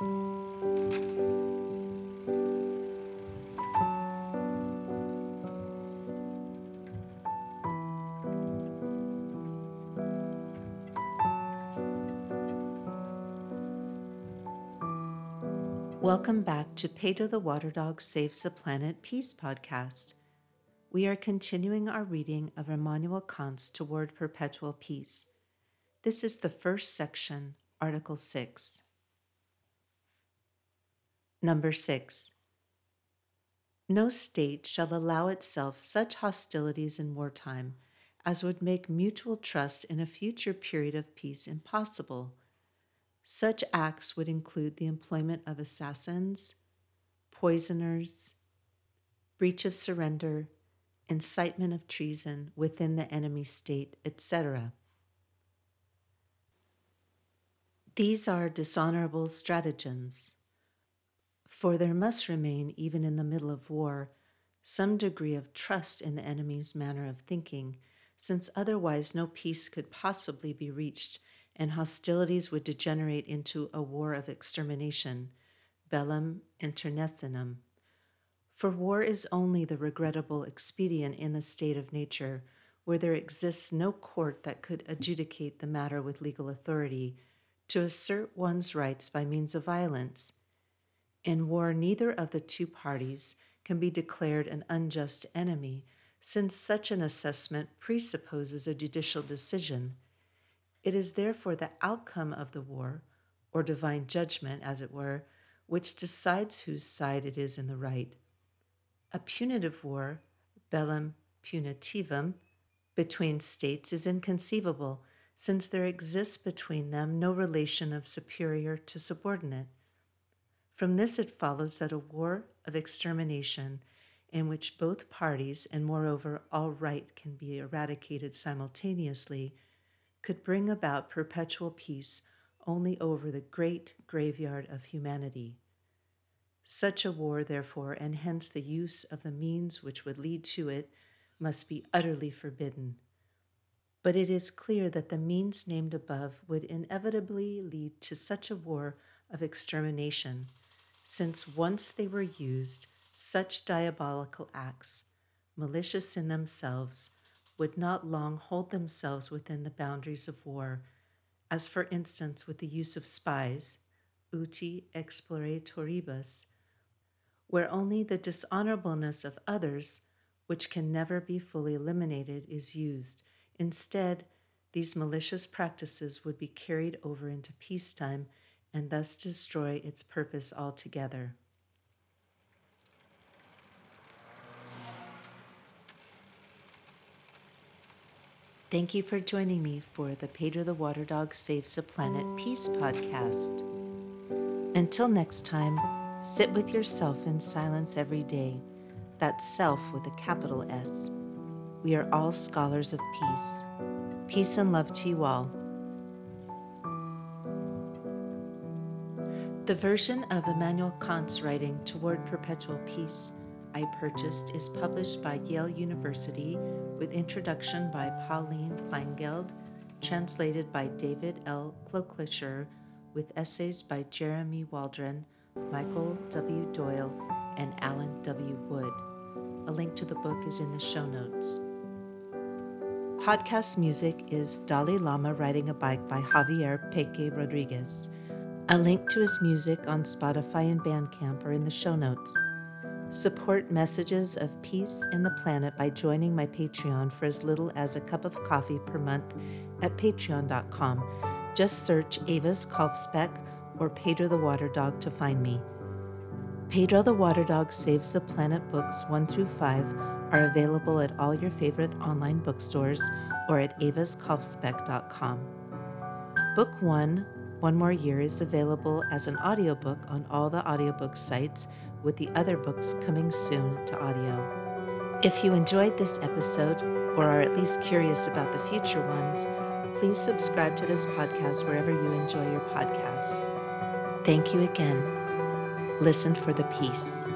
Welcome back to Pedro the Water Dog Saves the Planet Peace podcast. We are continuing our reading of Immanuel Kant's Toward Perpetual Peace. This is the first section, Article 6. Number 6. No state shall allow itself such hostilities in wartime as would make mutual trust in a future period of peace impossible. Such acts would include the employment of assassins, poisoners, breach of surrender, incitement of treason within the enemy state, etc. These are dishonorable stratagems, for there must remain, even in the middle of war, some degree of trust in the enemy's manner of thinking, since otherwise no peace could possibly be reached and hostilities would degenerate into a war of extermination, bellum internecinum. For war is only the regrettable expedient in the state of nature where there exists no court that could adjudicate the matter with legal authority to assert one's rights by means of violence. In war, neither of the two parties can be declared an unjust enemy, since such an assessment presupposes a judicial decision. It is therefore the outcome of the war, or divine judgment, as it were, which decides whose side it is in the right. A punitive war, bellum punitivum, between states is inconceivable, since there exists between them no relation of superior to subordinate. From this it follows that a war of extermination, in which both parties and moreover all right can be eradicated simultaneously, could bring about perpetual peace only over the great graveyard of humanity. Such a war, therefore, and hence the use of the means which would lead to it, must be utterly forbidden. But it is clear that the means named above would inevitably lead to such a war of extermination, since once they were used, such diabolical acts, malicious in themselves, would not long hold themselves within the boundaries of war, as for instance with the use of spies, uti exploratoribus, where only the dishonorableness of others, which can never be fully eliminated, is used. Instead, these malicious practices would be carried over into peacetime and thus destroy its purpose altogether. Thank you for joining me for the Pedro the Water Dog Saves the Planet Peace podcast. Until next time, Sit with yourself in silence every day. That self with a capital S. We are all scholars of peace. Peace and love to you all. The version of Immanuel Kant's writing Toward Perpetual Peace I purchased is published by Yale University with introduction by Pauline Kleingeld, translated by David L. Colclasure, with essays by Jeremy Waldron Michael W. Doyle, and Alan W. Wood. A link to the book is in the show notes. Podcast music is Dalai Lama Riding a Bike by Javier Peque Rodriguez. A link to his music on Spotify and Bandcamp are in the show notes. Support messages of peace in the planet by joining my Patreon for as little as a cup of coffee per month at patreon.com. Just search Ava's Kalfsbeck or Pedro the Water Dog to find me. Pedro the Water Dog Saves the Planet books 1 through 5 are available at all your favorite online bookstores or at avaskalfsbeck.com. Book 1, One More Year, is available as an audiobook on all the audiobook sites, with the other books coming soon to audio. If you enjoyed this episode, or are at least curious about the future ones, please subscribe to this podcast wherever you enjoy your podcasts. Thank you again. Listen for the peace.